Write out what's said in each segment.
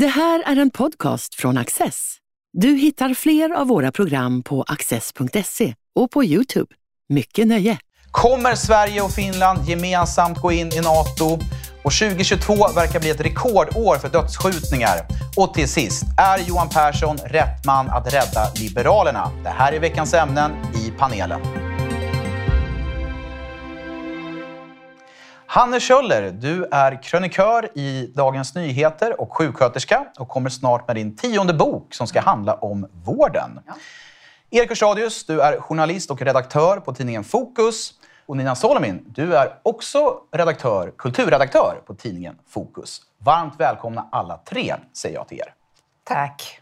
Det här är en podcast från Access. Du hittar fler av våra program på access.se och på Youtube. Mycket nöje! Kommer Sverige och Finland gemensamt gå in i NATO? Och 2022 verkar bli ett rekordår för dödsskjutningar. Och till sist, är Johan Persson rätt man att rädda Liberalerna? Det här är veckans ämnen i panelen. Hanne Kjöller, du är krönikör i Dagens Nyheter och sjuksköterska och kommer snart med din tionde bok som ska handla om vården. Ja. Erik Hörstadius, du är journalist och redaktör på tidningen Fokus. Och Nina Solomin, du är också redaktör, kulturredaktör på tidningen Fokus. Varmt välkomna alla tre, säger jag till er. Tack.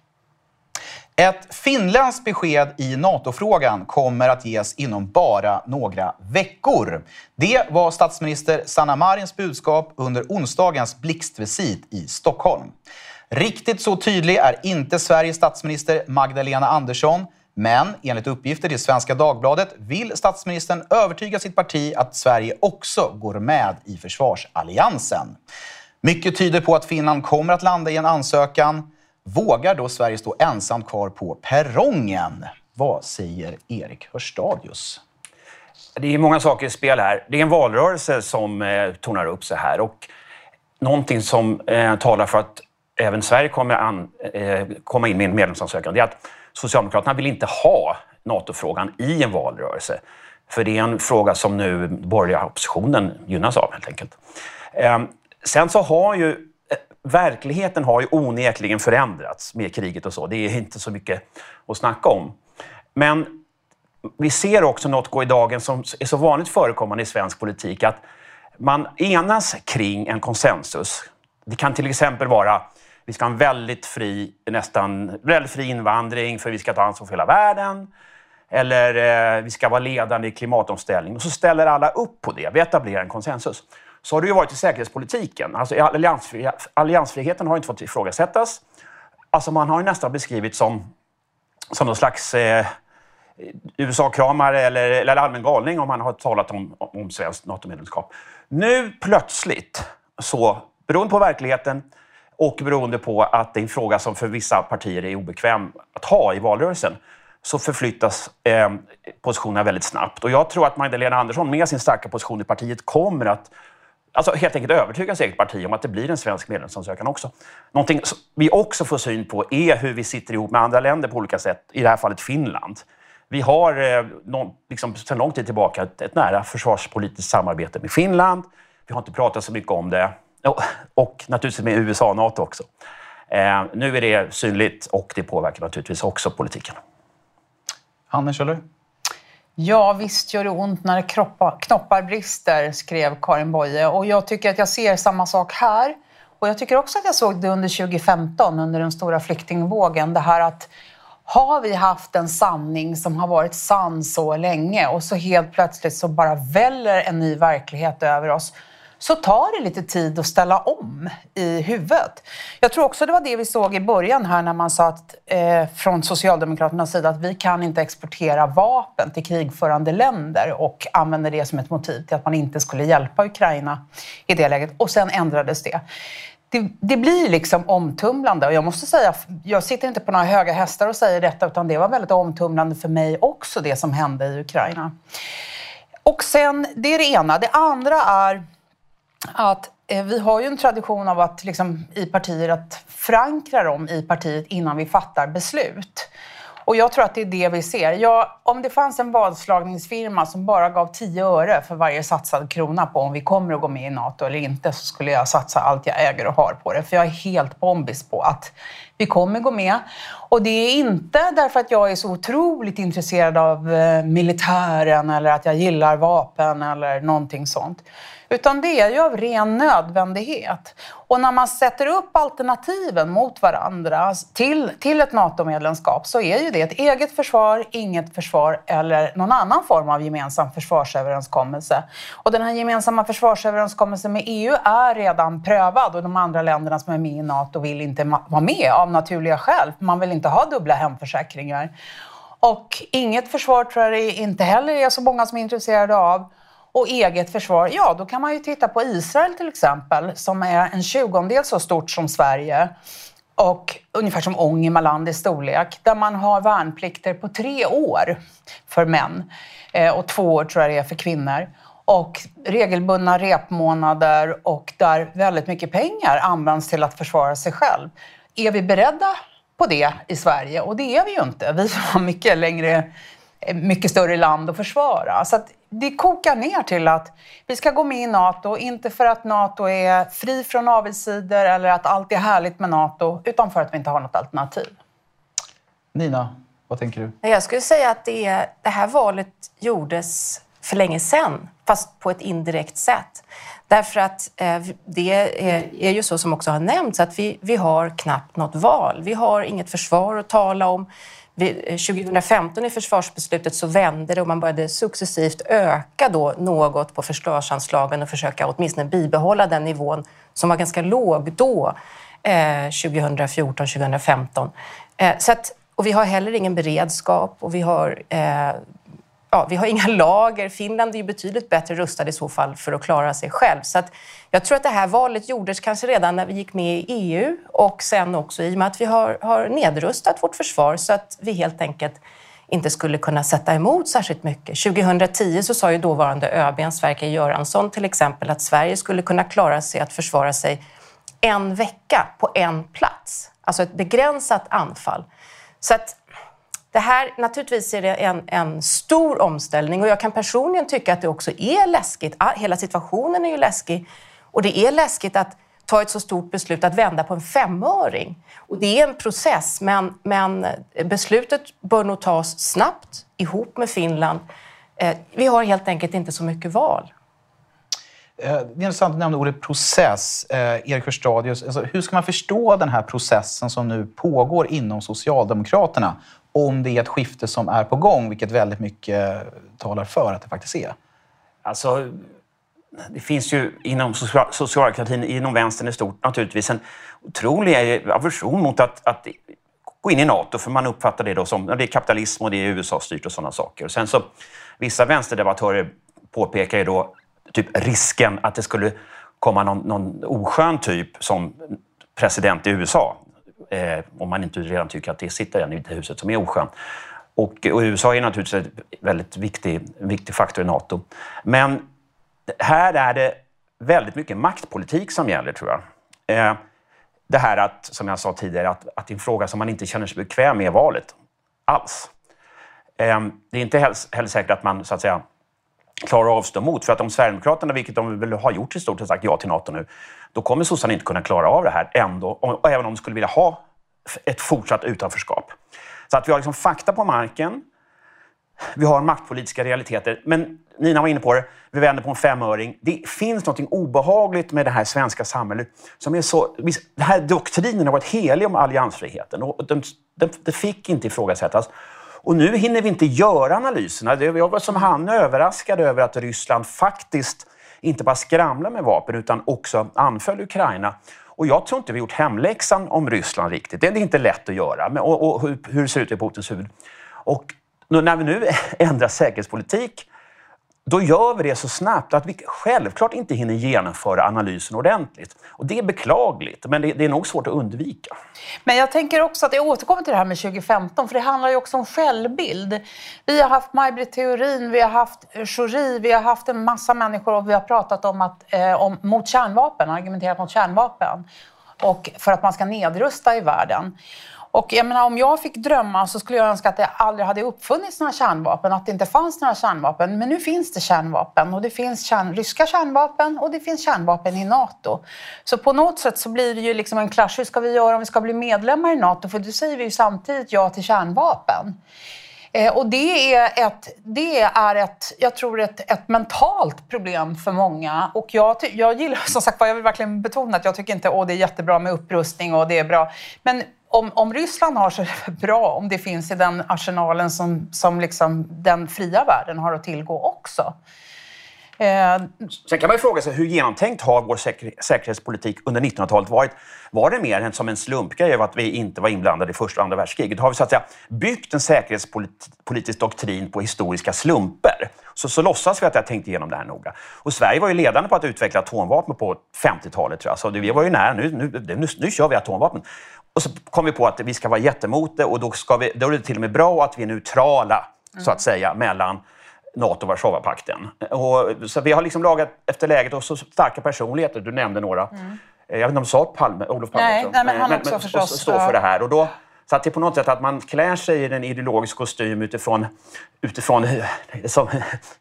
Ett finländskt besked i NATO-frågan kommer att ges inom bara några veckor. Det var statsminister Sanna Marins budskap under onsdagens blixtvisit i Stockholm. Riktigt så tydlig är inte Sveriges statsminister Magdalena Andersson. Men enligt uppgifter till Svenska Dagbladet vill statsministern övertyga sitt parti att Sverige också går med i försvarsalliansen. Mycket tyder på att Finland kommer att landa i en ansökan. Vågar då Sverige stå ensamt kvar på perrongen? Vad säger Erik Hörstadius? Det är många saker i spel här. Det är en valrörelse som eh, tornar upp sig här och någonting som eh, talar för att även Sverige kommer an, eh, komma in med en medlemsansökan. Det är att Socialdemokraterna vill inte ha NATO-frågan i en valrörelse. För det är en fråga som nu borgerliga oppositionen gynnas av helt enkelt. Eh, sen så har ju verkligheten har ju onekligen förändrats med kriget och så. Det är inte så mycket att snacka om. Men vi ser också något gå i dagen som är så vanligt förekommande i svensk politik, att man enas kring en konsensus. Det kan till exempel vara vi ska ha en väldigt fri, nästan väldigt fri invandring för vi ska ta ansvar för hela världen. Eller eh, vi ska vara ledande i klimatomställning. Och så ställer alla upp på det. Vi etablerar en konsensus så har det ju varit i säkerhetspolitiken. Alltså, alliansfri alliansfriheten har inte fått ifrågasättas. Alltså, man har ju nästan beskrivit som, som någon slags eh, USA-kramare eller, eller allmän galning om man har talat om, om svenskt NATO-medlemskap. Nu plötsligt, så, beroende på verkligheten och beroende på att det är en fråga som för vissa partier är obekväm att ha i valrörelsen, så förflyttas eh, positionerna väldigt snabbt. Och jag tror att Magdalena Andersson med sin starka position i partiet kommer att Alltså helt enkelt övertyga sitt eget parti om att det blir en svensk medlemsansökan också. Någonting vi också får syn på är hur vi sitter ihop med andra länder på olika sätt, i det här fallet Finland. Vi har eh, någon, liksom, sedan lång tid tillbaka ett, ett, nära försvarspolitiskt samarbete med Finland. Vi har inte pratat så mycket om det. Och, och naturligtvis med USA och NATO också. Eh, nu är det synligt och det påverkar naturligtvis också politiken. Hanne Kjöller? Ja, visst gör det ont när kroppar, knoppar brister, skrev Karin Boye. Och jag tycker att jag ser samma sak här. Och jag tycker också att jag såg det under 2015, under den stora flyktingvågen. Det här att har vi haft en sanning som har varit sann så länge och så helt plötsligt så bara väller en ny verklighet över oss så tar det lite tid att ställa om i huvudet. Jag tror också det var det vi såg i början här när man sa att, eh, från Socialdemokraternas sida att vi kan inte exportera vapen till krigförande länder och använder det som ett motiv till att man inte skulle hjälpa Ukraina i det läget. Och sen ändrades det. Det, det, blir liksom omtumlande och jag måste säga, jag sitter inte på några höga hästar och säger detta utan det var väldigt omtumlande för mig också det som hände i Ukraina. Och sen, det är det ena. Det andra är att eh, vi har ju en tradition av att liksom, i partier att förankra dem i partiet innan vi fattar beslut. Och jag tror att det är det vi ser. Ja, om det fanns en vadslagningsfirma som bara gav 10 öre för varje satsad krona på om vi kommer att gå med i NATO eller inte så skulle jag satsa allt jag äger och har på det. För jag är helt bombis på att vi kommer gå med. Och det är inte därför att jag är så otroligt intresserad av eh, militären eller att jag gillar vapen eller någonting sånt. Utan det är ju av ren nödvändighet. Och när man sätter upp alternativen mot varandra till, till ett NATO-medlemskap så är ju det ett eget försvar, inget försvar eller någon annan form av gemensam försvarsöverenskommelse. Och den här gemensamma försvarsöverenskommelsen med EU är redan prövad och de andra länderna som är med i NATO vill inte vara med av naturliga skäl. Man vill inte ha dubbla hemförsäkringar. Och inget försvar tror jag det inte heller är så många som är intresserade av. Och eget försvar, ja då kan man ju titta på Israel till exempel som är en tjugondel så stort som Sverige och ungefär som Ångermanland i storlek, där man har värnplikter på tre år för män eh, och två år tror jag det är för kvinnor. Och regelbundna repmånader och där väldigt mycket pengar används till att försvara sig själv. Är vi beredda på det i Sverige? Och det är vi ju inte. Vi har mycket längre mycket större land att försvara. Så att det kokar ner till att vi ska gå med i Nato, inte för att Nato är fri från avigsidor eller att allt är härligt med Nato, utan för att vi inte har något alternativ. Nina, vad tänker du? Jag skulle säga att det, det här valet gjordes för länge sedan, fast på ett indirekt sätt. Därför att eh, det är, är, ju så som också har nämnts att vi, vi har knappt något val. Vi har inget försvar att tala om. 2015 eh, i försvarsbeslutet så vände det och man började successivt öka då något på försvarsanslagen och försöka åtminstone bibehålla den nivån som var ganska låg då, eh, 2014, 2015. Eh, så att, och vi har heller ingen beredskap och vi har eh, ja, vi har inga lager. Finland är ju betydligt bättre rustad i så fall för att klara sig själv. Så att jag tror att det här valet gjordes kanske redan när vi gick med i EU och sen också i och med att vi har, har nedrustat vårt försvar så att vi helt enkelt inte skulle kunna sätta emot särskilt mycket. 2010 så sa ju dåvarande ÖB Sverker Göransson till exempel att Sverige skulle kunna klara sig att försvara sig en vecka på en plats. Alltså ett begränsat anfall. Så att det här, naturligtvis är det en, en stor omställning och jag kan personligen tycka att det också är läskigt. Ah, hela situationen är ju läskig och det är läskigt att ta ett så stort beslut att vända på en femöring. Och det är en process, men, men beslutet bör nog tas snabbt ihop med Finland. Eh, vi har helt enkelt inte så mycket val. Eh, det är intressant att nämna ordet process. Eh, Erik Hörstadius, alltså, hur ska man förstå den här processen som nu pågår inom Socialdemokraterna om det är ett skifte som är på gång, vilket väldigt mycket talar för att det faktiskt är? Alltså, det finns ju inom socialdemokratin, inom vänstern i stort naturligtvis, en otrolig aversion mot att, att gå in i Nato, för man uppfattar det då som det är kapitalism och det är USA-styrt och sådana saker. Och sen så, vissa vänsterdebattörer påpekar ju då typ risken att det skulle komma någon, någon oskön typ som president i USA. Eh, om man inte redan tycker att det sitter en i det huset som är oskön. Och, och, USA är naturligtvis en väldigt viktig, viktig faktor i Nato. Men här är det väldigt mycket maktpolitik som gäller, tror jag. Eh, det här att, som jag sa tidigare, att, att det är en fråga som man inte känner sig bekväm med i valet. Alls. Eh, det är inte heller säkert att man så att säga klara av att stå emot. För att om Sverigedemokraterna, vilket de väl har gjort i stort sett, sagt ja till Nato nu, då kommer sossarna inte kunna klara av det här ändå, och även om de skulle vilja ha ett fortsatt utanförskap. Så att vi har liksom fakta på marken, vi har maktpolitiska realiteter, men Nina var inne på det, vi vänder på en femöring. Det finns något obehagligt med det här svenska samhället. Som är så, den här doktrinen har varit helig om alliansfriheten och den, den, den fick inte ifrågasättas. Och nu hinner vi inte göra analyserna. Jag var som han överraskad över att Ryssland faktiskt inte bara skramlar med vapen utan också anföll Ukraina. Och jag tror inte vi gjort hemläxan om Ryssland riktigt. Det är inte lätt att göra. Men, och, och hur det ser ut i Putins huvud. Och när vi nu ändrar säkerhetspolitik då gör vi det så snabbt att vi självklart inte hinner genomföra analysen ordentligt. Och Det är beklagligt, men det, det är nog svårt att undvika. Men jag tänker också att jag återkommer till det här med 2015, för det handlar ju också om självbild. Vi har haft Maj Britt Theorin, vi har haft Schori, vi har haft en massa människor och vi har pratat om att, eh, om, mot kärnvapen, argumenterat mot kärnvapen och för att man ska nedrusta i världen. Och jag menar, om jag fick drömma så skulle jag önska att det aldrig hade uppfunnits några kärnvapen, att det inte fanns några kärnvapen. Men nu finns det kärnvapen och det finns kärn, ryska kärnvapen och det finns kärnvapen i Nato. Så på något sätt så blir det ju liksom en clash. Hur ska vi göra om vi ska bli medlemmar i Nato? För då säger vi ju samtidigt ja till kärnvapen. Eh, och det är ett, det är ett jag tror ett, ett mentalt problem för många. Och jag, jag gillar, som sagt jag vill verkligen betona att jag tycker inte att det är jättebra med upprustning och det är bra. Men om, om Ryssland har så är det bra om det finns i den arsenalen som, som liksom den fria världen har att tillgå också. Eh, Sen kan man ju fråga sig hur genomtänkt har vår säker säkerhetspolitik under 1900-talet varit? Var det mer än som en slumpgrej av att vi inte var inblandade i första och andra världskriget? Har vi så att säga byggt en säkerhetspolitisk doktrin på historiska slumper? Så, så låtsas vi att jag tänkt igenom det här noga. Och Sverige var ju ledande på att utveckla atomvapen på 50-talet. Tror jag. Så vi var ju nära. Nu, nu, nu, nu kör vi atomvapen. Och så kom vi på att vi ska vara jättemot det och då, ska vi, då är det till och med bra att vi är neutrala, mm. så att säga, mellan NATO och Warszawapakten. Så vi har liksom lagat efter läget och så starka personligheter, du nämnde några. Mm. Jag vet inte om du sa Palme, Olof Palme nej. Nej, men han men, också men, förstås. Stå för det här. Och då, så att det är på något sätt att man klär sig i en ideologisk kostym utifrån, utifrån hur, som,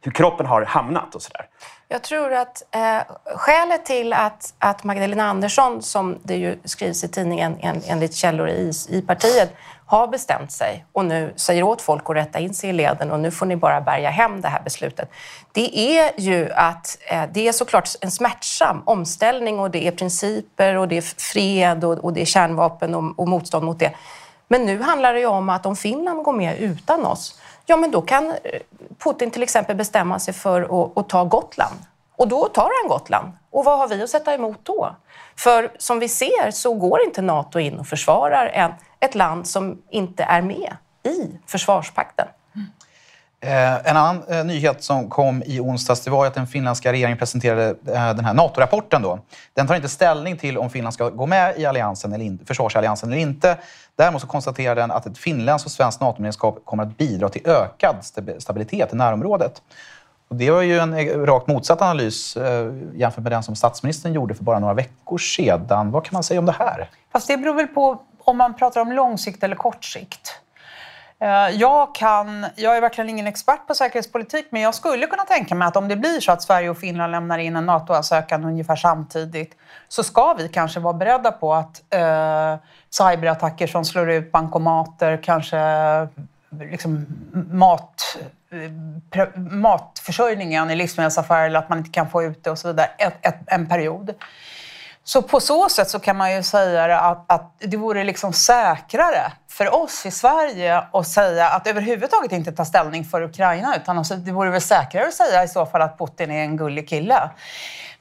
hur kroppen har hamnat och sådär. Jag tror att eh, skälet till att, att Magdalena Andersson, som det ju skrivs i tidningen en, enligt källor i, i partiet, har bestämt sig och nu säger åt folk att rätta in sig i leden och nu får ni bara bärga hem det här beslutet. Det är ju att eh, det är såklart en smärtsam omställning och det är principer och det är fred och, och det är kärnvapen och, och motstånd mot det. Men nu handlar det ju om att om Finland går med utan oss, ja men då kan eh, Putin till exempel bestämma sig för att, att ta Gotland. Och då tar han Gotland. Och vad har vi att sätta emot då? För som vi ser så går inte Nato in och försvarar en, ett land som inte är med i Försvarspakten. Eh, en annan eh, nyhet som kom i onsdags det var att den finländska regeringen presenterade eh, den här NATO-rapporten. Då. Den tar inte ställning till om Finland ska gå med i alliansen eller in, försvarsalliansen eller inte. Däremot så konstaterar den att ett finländskt och svenskt NATO-medlemskap kommer att bidra till ökad stabilitet i närområdet. Och det var ju en rakt motsatt analys eh, jämfört med den som statsministern gjorde för bara några veckor sedan. Vad kan man säga om det här? Fast det beror väl på om man pratar om lång sikt eller kort sikt. Eh, jag, kan, jag är verkligen ingen expert på säkerhetspolitik men jag skulle kunna tänka mig att om det blir så att Sverige och Finland lämnar in en NATO-ansökan ungefär samtidigt så ska vi kanske vara beredda på att eh, cyberattacker som slår ut bankomater, kanske liksom mat, matförsörjningen i livsmedelsaffärer eller att man inte kan få ut det och så vidare ett, ett, en period. Så på så sätt så kan man ju säga att, att det vore liksom säkrare för oss i Sverige att säga att överhuvudtaget inte ta ställning för Ukraina utan alltså, det vore väl säkrare att säga i så fall att Putin är en gullig kille.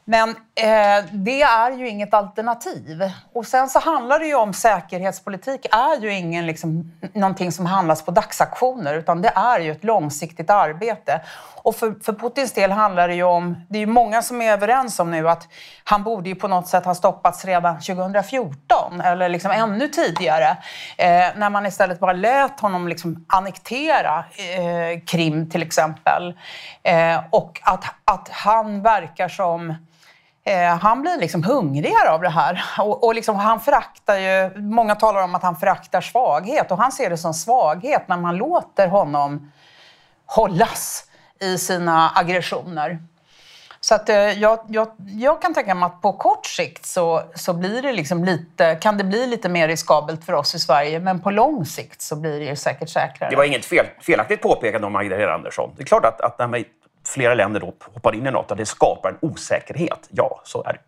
Men eh, det är ju inget alternativ. Och sen så handlar det ju om säkerhetspolitik är ju ingen liksom, någonting som handlas på dagsaktioner utan det är ju ett långsiktigt arbete. Och för, för Putins del handlar det ju om, det är ju många som är överens om nu att han borde ju på något sätt ha stoppats redan 2014 eller liksom ännu tidigare. Eh, när man istället bara lät honom liksom annektera eh, Krim till exempel. Eh, och att, att han verkar som Eh, han blir liksom hungrigare av det här. Och, och liksom, han föraktar ju, många talar om att han föraktar svaghet och han ser det som svaghet när man låter honom hållas i sina aggressioner. Så att, eh, jag, jag, jag, kan tänka mig att på kort sikt så, så blir det liksom lite, kan det bli lite mer riskabelt för oss i Sverige, men på lång sikt så blir det säkert säkrare. Det var inget fel, felaktigt påpekande om Magdalena Andersson. Det är klart att, att när flera länder då hoppar in i Nato, det skapar en osäkerhet. Ja, så är det.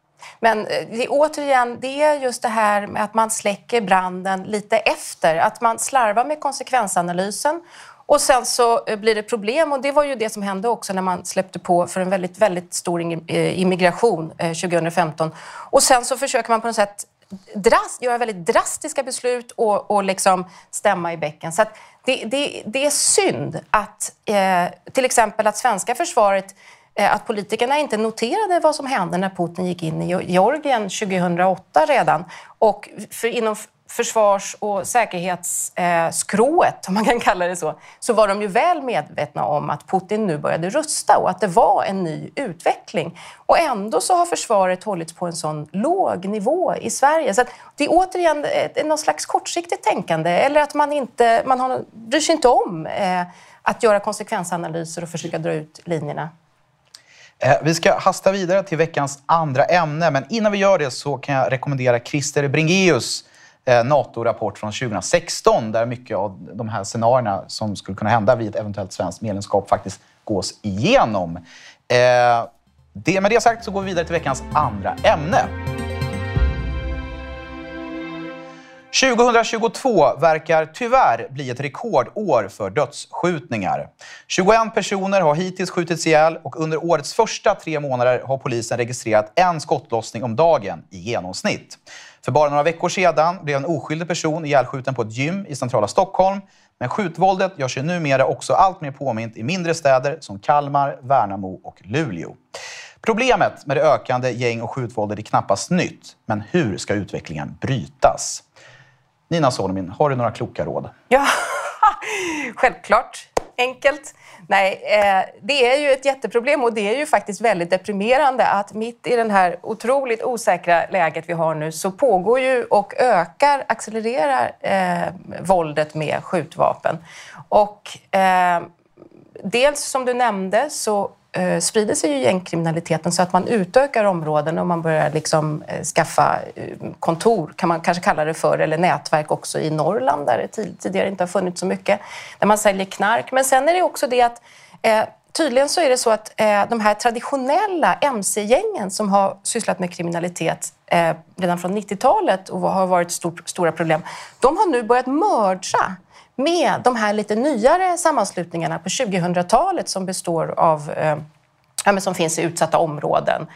Men eh, det, återigen, det är just det här med att man släcker branden lite efter. Att man slarvar med konsekvensanalysen och sen så eh, blir det problem och det var ju det som hände också när man släppte på för en väldigt, väldigt stor eh, immigration 2015. Och sen så försöker man på något sätt drast, göra väldigt drastiska beslut och, och liksom stämma i bäcken. Så det, det, det, är synd att eh, till exempel att svenska försvaret eh, att politikerna inte noterade vad som hände när Putin gick in i Georgien 2008 redan. Och för inom försvars och säkerhetsskrået, eh, om man kan kalla det så, så var de ju väl medvetna om att Putin nu började rusta och att det var en ny utveckling. Och ändå så har försvaret hållits på en sån låg nivå i Sverige. Så det är återigen ett, någon slags kortsiktigt tänkande eller att man inte man har, bryr sig inte om eh, att göra konsekvensanalyser och försöka dra ut linjerna. Eh, vi ska hasta vidare till veckans andra ämne, men innan vi gör det så kan jag rekommendera Christer Bringeus Eh, NATO-rapport från 2016 där mycket av de här scenarierna som skulle kunna hända vid ett eventuellt svenskt medlemskap faktiskt gås igenom. Eh, det, med det sagt så går vi vidare till veckans andra ämne. 2022 verkar tyvärr bli ett rekordår för dödsskjutningar. 21 personer har hittills skjutits ihjäl och under årets första tre månader har polisen registrerat en skottlossning om dagen i genomsnitt. För bara några veckor sedan blev en oskyldig person ihjälskjuten på ett gym i centrala Stockholm. Men skjutvåldet gör sig numera också allt mer påmint i mindre städer som Kalmar, Värnamo och Luleå. Problemet med det ökande gäng och skjutvåldet är knappast nytt. Men hur ska utvecklingen brytas? Nina Solomin, har du några kloka råd? Ja, självklart. Enkelt. Nej, eh, det är ju ett jätteproblem och det är ju faktiskt väldigt deprimerande att mitt i det här otroligt osäkra läget vi har nu så pågår ju och ökar, accelererar eh, våldet med skjutvapen. Och eh, dels som du nämnde så Eh, sprider sig ju gängkriminaliteten så att man utökar områden och man börjar liksom, eh, skaffa eh, kontor, kan man kanske kalla det för, eller nätverk också i Norrland där det tidigare inte har funnits så mycket, där man säljer knark. Men sen är det också det att eh, Tydligen så är det så att eh, de här traditionella mc-gängen som har sysslat med kriminalitet eh, redan från 90-talet och har varit stort, stora problem, de har nu börjat mörda med de här lite nyare sammanslutningarna på 2000-talet som består av, eh, ja, som finns i utsatta områden.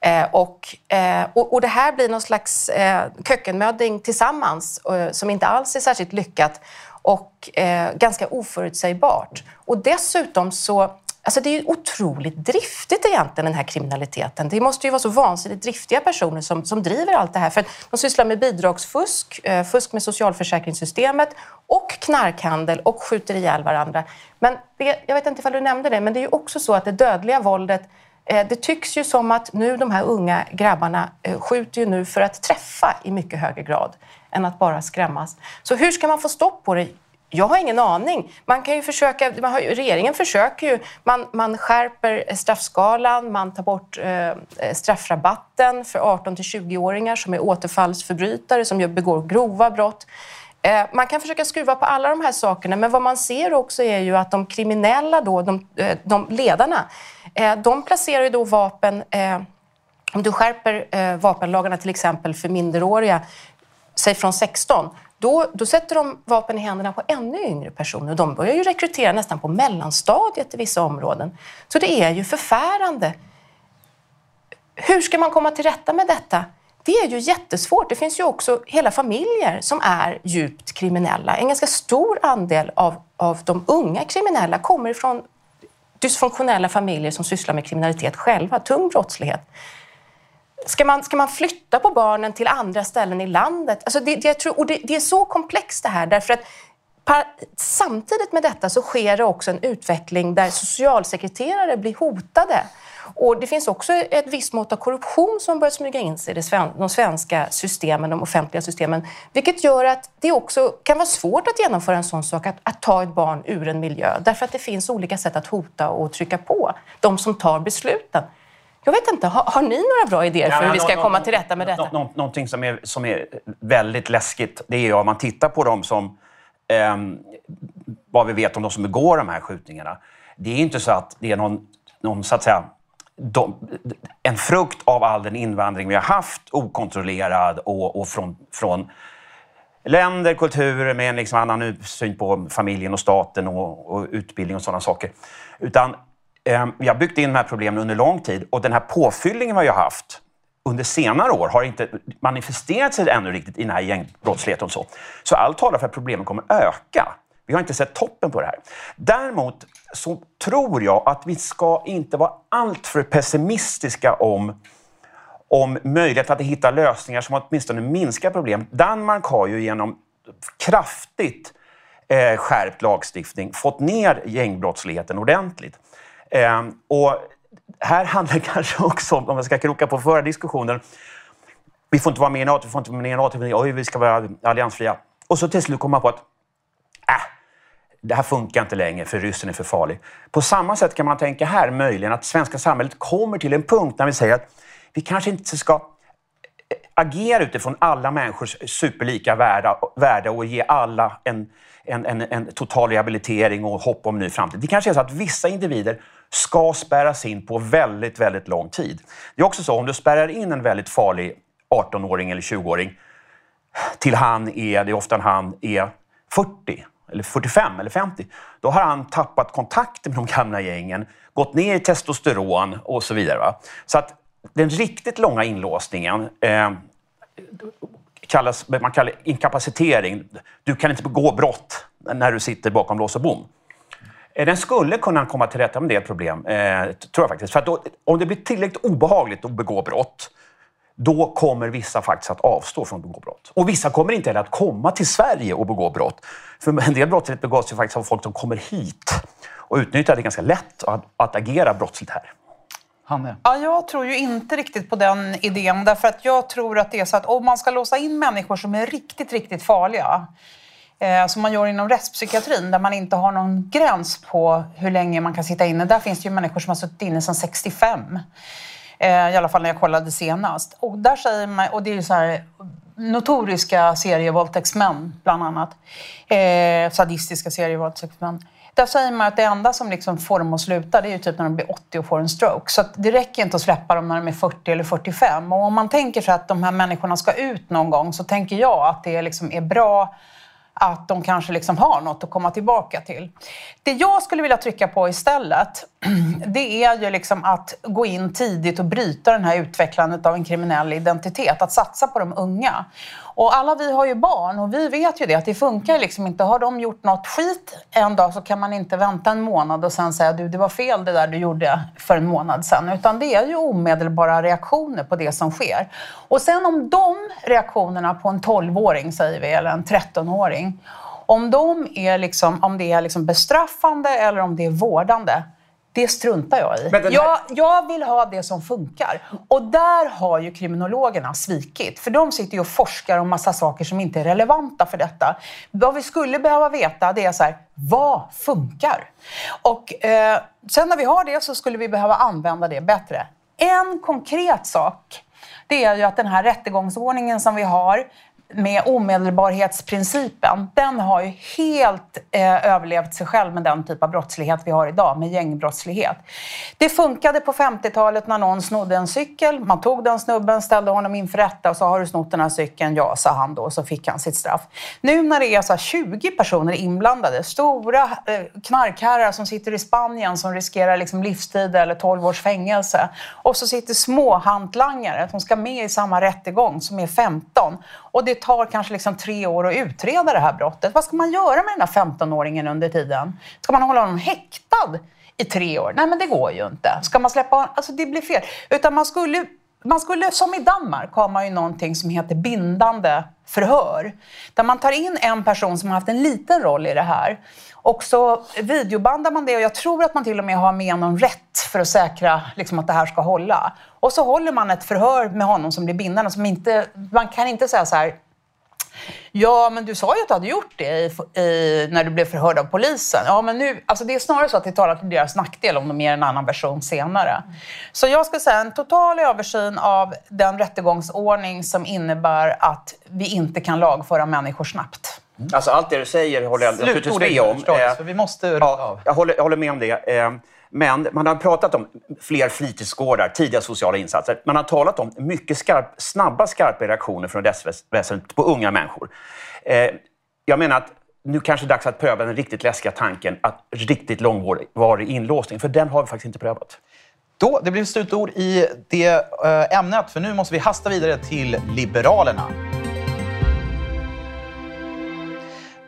Eh, och, eh, och, och, det här blir någon slags eh, kökkenmödding tillsammans eh, som inte alls är särskilt lyckat och eh, ganska oförutsägbart. Och dessutom så Alltså det är ju otroligt driftigt egentligen, den här kriminaliteten. Det måste ju vara så vansinnigt driftiga personer som, som driver allt det här. För de sysslar med bidragsfusk, eh, fusk med socialförsäkringssystemet och knarkhandel och skjuter ihjäl varandra. Men det, jag vet inte ifall du nämnde det, men det är ju också så att det dödliga våldet eh, det tycks ju som att nu de här unga grabbarna eh, skjuter ju nu för att träffa i mycket högre grad än att bara skrämmas. Så hur ska man få stopp på det? Jag har ingen aning. Man kan ju försöka, man har, regeringen försöker ju. Man, man skärper straffskalan, man tar bort eh, straffrabatten för 18 till 20-åringar som är återfallsförbrytare, som begår grova brott. Eh, man kan försöka skruva på alla de här sakerna, men vad man ser också är ju att de kriminella, då, de, eh, de ledarna, eh, de placerar ju då vapen eh, om du skärper eh, vapenlagarna till exempel för minderåriga, säg från 16, då, då sätter de vapen i händerna på ännu yngre personer. De börjar ju rekrytera nästan på mellanstadiet i vissa områden. Så det är ju förfärande. Hur ska man komma till rätta med detta? Det är ju jättesvårt. Det finns ju också hela familjer som är djupt kriminella. En ganska stor andel av, av de unga kriminella kommer från dysfunktionella familjer som sysslar med kriminalitet själva, tung brottslighet. Ska man, ska man flytta på barnen till andra ställen i landet? Alltså det, det, jag tror, och det, det är så komplext det här därför att samtidigt med detta så sker det också en utveckling där socialsekreterare blir hotade. Och det finns också ett visst mått av korruption som börjar smyga in sig i de svenska systemen, de offentliga systemen, vilket gör att det också kan vara svårt att genomföra en sån sak, att, att ta ett barn ur en miljö, därför att det finns olika sätt att hota och trycka på de som tar besluten. Jag vet inte, har, har ni några bra idéer för hur vi ska komma till rätta med detta? Nå, någonting som är, som är väldigt läskigt, det är om man tittar på dem som... Eh, vad vi vet om de som begår de här skjutningarna. Det är inte så att det är någon, någon så att säga, de, en frukt av all den invandring vi har haft, okontrollerad och, och från, från länder, kulturer med en liksom annan syn på familjen och staten och, och utbildning och sådana saker. Utan Ehm, vi har byggt in de här problemen under lång tid och den här påfyllningen vi har haft under senare år har inte manifesterat sig ännu riktigt i den här gängbrottsligheten. Och så. så allt talar för att problemen kommer öka. Vi har inte sett toppen på det här. Däremot så tror jag att vi ska inte vara alltför pessimistiska om, om möjligheten att hitta lösningar som åtminstone minskar problem. Danmark har ju genom kraftigt eh, skärpt lagstiftning fått ner gängbrottsligheten ordentligt. Eh, och här handlar det kanske också om, om jag ska kroka på förra diskussionen, vi får inte vara med i NATO, vi får inte vara med i NATO, oj, vi ska vara alliansfria. Och så till slut man på att äh, det här funkar inte längre för ryssen är för farlig. På samma sätt kan man tänka här möjligen att svenska samhället kommer till en punkt när vi säger att vi kanske inte ska eh, agera utifrån alla människors superlika värde och ge alla en, en, en, en total rehabilitering och hopp om en ny framtid. Det kanske är så att vissa individer ska spärras in på väldigt, väldigt lång tid. Det är också så, om du spärrar in en väldigt farlig 18-åring eller 20-åring till han är, det är ofta han är 40 eller 45 eller 50, då har han tappat kontakten med de gamla gängen, gått ner i testosteron och så vidare. Va? Så att den riktigt långa inlåsningen eh, kallas, man kallar inkapacitering. Du kan inte begå brott när du sitter bakom lås och bom. Eh, den skulle kunna komma till rätta med det problem, eh, tror jag faktiskt. För då, om det blir tillräckligt obehagligt att begå brott, då kommer vissa faktiskt att avstå från att begå brott. Och vissa kommer inte heller att komma till Sverige och begå brott. För en del brottslighet begås ju faktiskt av folk som kommer hit och utnyttjar det ganska lätt att, att agera brottsligt här. Hanne? Ja, jag tror ju inte riktigt på den idén. Därför att jag tror att det är så att om man ska låsa in människor som är riktigt, riktigt farliga eh, som man gör inom rättspsykiatrin där man inte har någon gräns på hur länge man kan sitta inne. Där finns det ju människor som har suttit inne sedan 65. Eh, I alla fall när jag kollade senast. Och där säger man, och det är ju så här notoriska serievåldtäktsmän bland annat. Eh, sadistiska serievåldtäktsmän. Där säger man att det enda som liksom får dem att sluta det är ju typ när de blir 80 och får en stroke. Så det räcker inte att släppa dem när de är 40 eller 45. Och om man tänker sig att de här människorna ska ut någon gång så tänker jag att det liksom är bra att de kanske liksom har något att komma tillbaka till. Det jag skulle vilja trycka på istället, det är ju liksom att gå in tidigt och bryta den här utvecklandet av en kriminell identitet. Att satsa på de unga. Och alla vi har ju barn och vi vet ju det att det funkar liksom inte. Har de gjort något skit en dag så kan man inte vänta en månad och sen säga du det var fel det där du gjorde för en månad sedan. Utan det är ju omedelbara reaktioner på det som sker. Och sen om de reaktionerna på en 12-åring säger vi eller en 13-åring om, de är liksom, om det är liksom bestraffande eller om det är vårdande, det struntar jag i. Här... Jag, jag, vill ha det som funkar. Och där har ju kriminologerna svikit. För de sitter ju och forskar om massa saker som inte är relevanta för detta. Vad vi skulle behöva veta det är så här, vad funkar? Och eh, sen när vi har det så skulle vi behöva använda det bättre. En konkret sak det är ju att den här rättegångsordningen som vi har med omedelbarhetsprincipen, den har ju helt eh, överlevt sig själv med den typ av brottslighet vi har idag, med gängbrottslighet. Det funkade på 50-talet när någon snodde en cykel. Man tog den snubben, ställde honom inför rätta och sa har du snott den här cykeln? Ja, sa han då, och så fick han sitt straff. Nu när det är så 20 personer inblandade, stora eh, knarkherrar som sitter i Spanien som riskerar liksom livstid eller 12 års fängelse och så sitter små hantlangare som ska med i samma rättegång som är 15 och det tar kanske liksom tre år att utreda det här brottet. Vad ska man göra med den här 15-åringen under tiden? Ska man hålla honom häktad i tre år? Nej, men det går ju inte. Ska man släppa honom? Alltså, det blir fel. Utan man skulle, man skulle, som i Danmark, har man ju någonting som heter bindande förhör. Där man tar in en person som har haft en liten roll i det här. Och så videobandar man det och jag tror att man till och med har med någon rätt för att säkra liksom, att det här ska hålla. Och så håller man ett förhör med honom som blir bindande. Som inte, man kan inte säga så här, Ja, men du sa ju att du hade gjort det i, i, när du blev förhörd av polisen. Ja, men nu, alltså det är snarare så att det talar till deras nackdel om de ger en annan version senare. Så jag skulle säga en total översyn av den rättegångsordning som innebär att vi inte kan lagföra människor snabbt. Alltså allt det du säger håller jag naturligtvis med om. Förstås, eh, vi måste ja, jag, håller, jag håller med om det. Eh, men man har pratat om fler fritidsgårdar, tidiga sociala insatser. Man har talat om mycket skarp, snabba, skarpa reaktioner från rättsväsendet på unga människor. Eh, jag menar att nu kanske det är dags att pröva den riktigt läskiga tanken att riktigt långvarig inlåsning, för den har vi faktiskt inte prövat. Då, det blev slutord i det eh, ämnet, för nu måste vi hasta vidare till Liberalerna.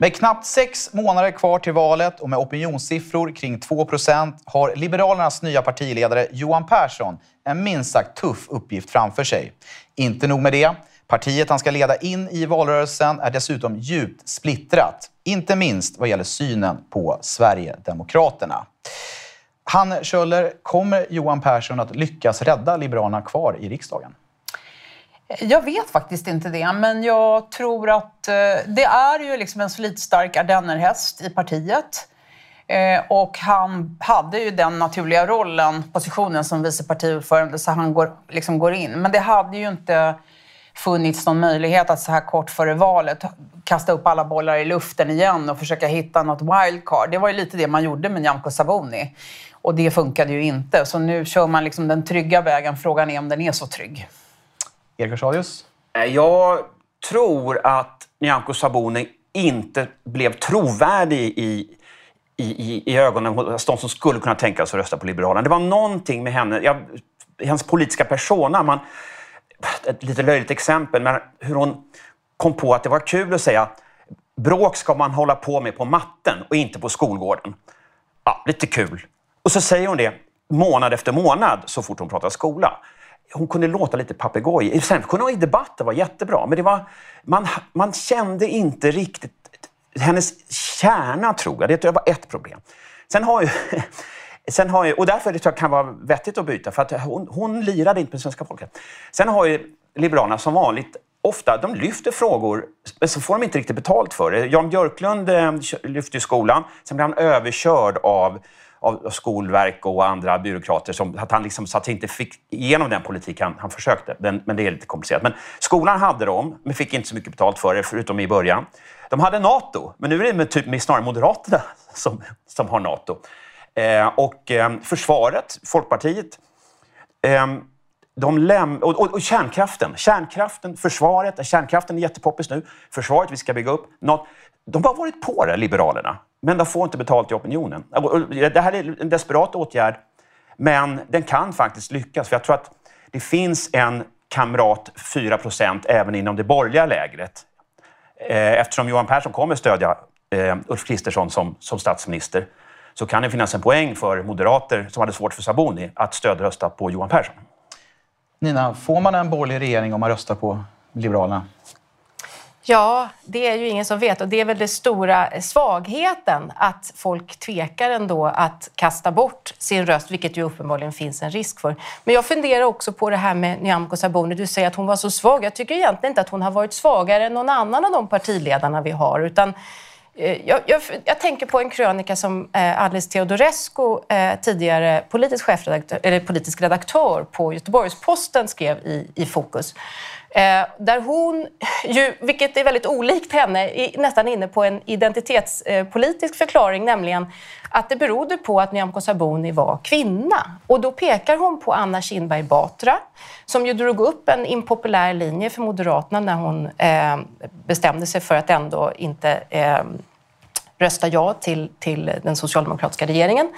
Med knappt sex månader kvar till valet och med opinionssiffror kring 2% har Liberalernas nya partiledare Johan Persson en minst sagt tuff uppgift framför sig. Inte nog med det. Partiet han ska leda in i valrörelsen är dessutom djupt splittrat. Inte minst vad gäller synen på Sverigedemokraterna. Hanne Kjöller, kommer Johan Persson att lyckas rädda Liberalerna kvar i riksdagen? Jag vet faktiskt inte det, men jag tror att eh, det är ju liksom en slitstark ardennerhäst i partiet. Eh, och han hade ju den naturliga rollen, positionen som vice partiordförande, så han går, liksom går in. Men det hade ju inte funnits någon möjlighet att så här kort före valet kasta upp alla bollar i luften igen och försöka hitta något wildcard. Det var ju lite det man gjorde med Nyamko Sabuni. Och det funkade ju inte. Så nu kör man liksom den trygga vägen. Frågan är om den är så trygg. Erik Harsalius? Eh, jag tror att Nyamko Sabuni inte blev trovärdig i, i, i ögonen hos de som skulle kunna tänka sig att rösta på Liberalerna. Det var någonting med henne, jag, hennes politiska persona. Man, ett lite löjligt exempel, men hur hon kom på att det var kul att säga bråk ska man hålla på med på matten och inte på skolgården. Ja, lite kul. Och så säger hon det månad efter månad så fort hon pratar skola hon kunde låta lite papegoj. Sen kunde hon i debatter vara jättebra, men det var, man, man kände inte riktigt hennes kärna, tror jag. Det var ett problem. Sen har ju, sen har ju, och därför det kan vara vettigt att byta, för att hon, hon lirade inte med svenska folket. Sen har ju Liberalerna som vanligt ofta, de lyfter frågor, men så får de inte riktigt betalt för det. Jan Björklund eh, lyfte skolan, sen blev han överkörd av av Skolverk och andra byråkrater. Som, att han liksom, så att inte fick igenom den politik han, han försökte. Den, men det är lite komplicerat. Men skolan hade de, men fick inte så mycket betalt för det, förutom i början. De hade Nato, men nu är det med, typ, med snarare Moderaterna som, som har Nato. Eh, och eh, försvaret, Folkpartiet, eh, de läm och, och, och, kärnkraften. Kärnkraften, försvaret. Kärnkraften är jättepoppis nu. Försvaret, vi ska bygga upp. Något. De har varit på det, Liberalerna. Men de får inte betalt i opinionen. Det här är en desperat åtgärd, men den kan faktiskt lyckas. För jag tror att det finns en kamrat 4% även inom det borgerliga lägret. Eh, eftersom Johan Persson kommer stödja eh, Ulf Kristersson som, som statsminister så kan det finnas en poäng för moderater som hade svårt för Saboni att stödrösta på Johan Persson. Nina, får man en borgerlig regering om man röstar på Liberalerna? Ja, det är ju ingen som vet och det är väl den stora svagheten att folk tvekar ändå att kasta bort sin röst, vilket ju uppenbarligen finns en risk för. Men jag funderar också på det här med Nyamko Sabuni. Du säger att hon var så svag. Jag tycker egentligen inte att hon har varit svagare än någon annan av de partiledarna vi har, utan eh, jag, jag, jag, tänker på en krönika som eh, Alice Teodorescu, eh, tidigare politisk, chefredaktör, eller politisk redaktör på Göteborgs-Posten, skrev i, i Fokus. Eh, där hon, ju, vilket är väldigt olikt henne, är nästan inne på en identitetspolitisk förklaring, nämligen att det berodde på att Nyamko Sabuni var kvinna. Och då pekar hon på Anna Kinberg Batra, som ju drog upp en impopulär linje för Moderaterna när hon eh, bestämde sig för att ändå inte eh, rösta ja till, till den socialdemokratiska regeringen.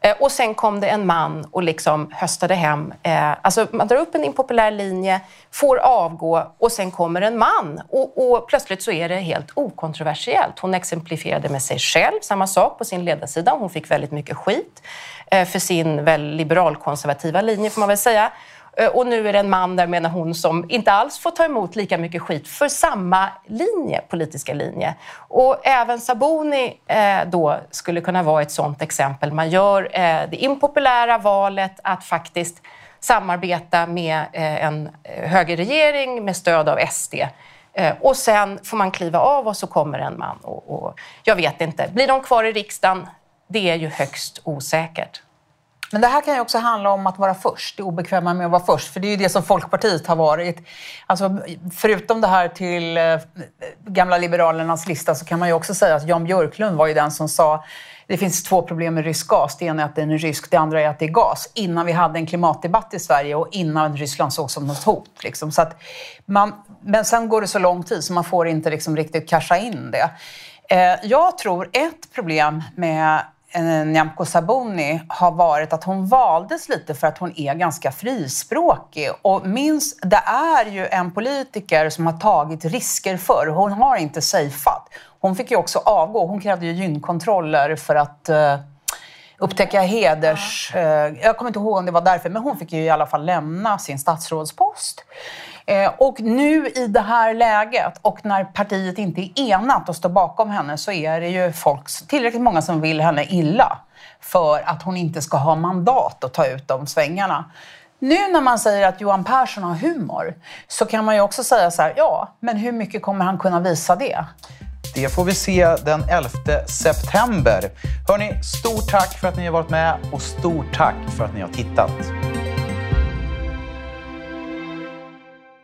Eh, och sen kom det en man och liksom höstade hem. Eh, alltså man drar upp en impopulär linje, får avgå och sen kommer en man. Och, och, plötsligt så är det helt okontroversiellt. Hon exemplifierade med sig själv, samma sak på sin ledarsida. Hon fick väldigt mycket skit eh, för sin väl liberalkonservativa linje får man väl säga. Eh, och nu är det en man där, menar hon, som inte alls får ta emot lika mycket skit för samma linje, politiska linje. Och även Saboni eh, då skulle kunna vara ett sådant exempel. Man gör eh, det impopulära valet att faktiskt samarbeta med eh, en högerregering med stöd av SD. Eh, och sen får man kliva av och så kommer en man. Och, och jag vet inte, blir de kvar i riksdagen? Det är ju högst osäkert. Men det här kan ju också handla om att vara först, det obekväma med att vara först. För det är ju det som Folkpartiet har varit. Alltså, förutom det här till eh, gamla Liberalernas lista så kan man ju också säga att Jan Björklund var ju den som sa det finns två problem med rysk gas. Det ena är att den är rysk, det andra är att det är gas. Innan vi hade en klimatdebatt i Sverige och innan Ryssland såg som något hot. Liksom. Så att man, men sen går det så lång tid så man får inte liksom riktigt casha in det. Eh, jag tror ett problem med Nyamko Sabuni har varit att hon valdes lite för att hon är ganska frispråkig. Och minst, det är ju en politiker som har tagit risker för. Hon har inte safeat. Hon fick ju också avgå. Hon krävde ju gynkontroller för att uh, upptäcka heders... Uh, jag kommer inte ihåg om det var därför, men hon fick ju i alla fall lämna sin statsrådspost. Eh, och nu i det här läget och när partiet inte är enat och står bakom henne så är det ju folk, tillräckligt många som vill henne illa för att hon inte ska ha mandat att ta ut de svängarna. Nu när man säger att Johan Persson har humor så kan man ju också säga så här, ja, men hur mycket kommer han kunna visa det? Det får vi se den 11 september. Hörni, stort tack för att ni har varit med och stort tack för att ni har tittat.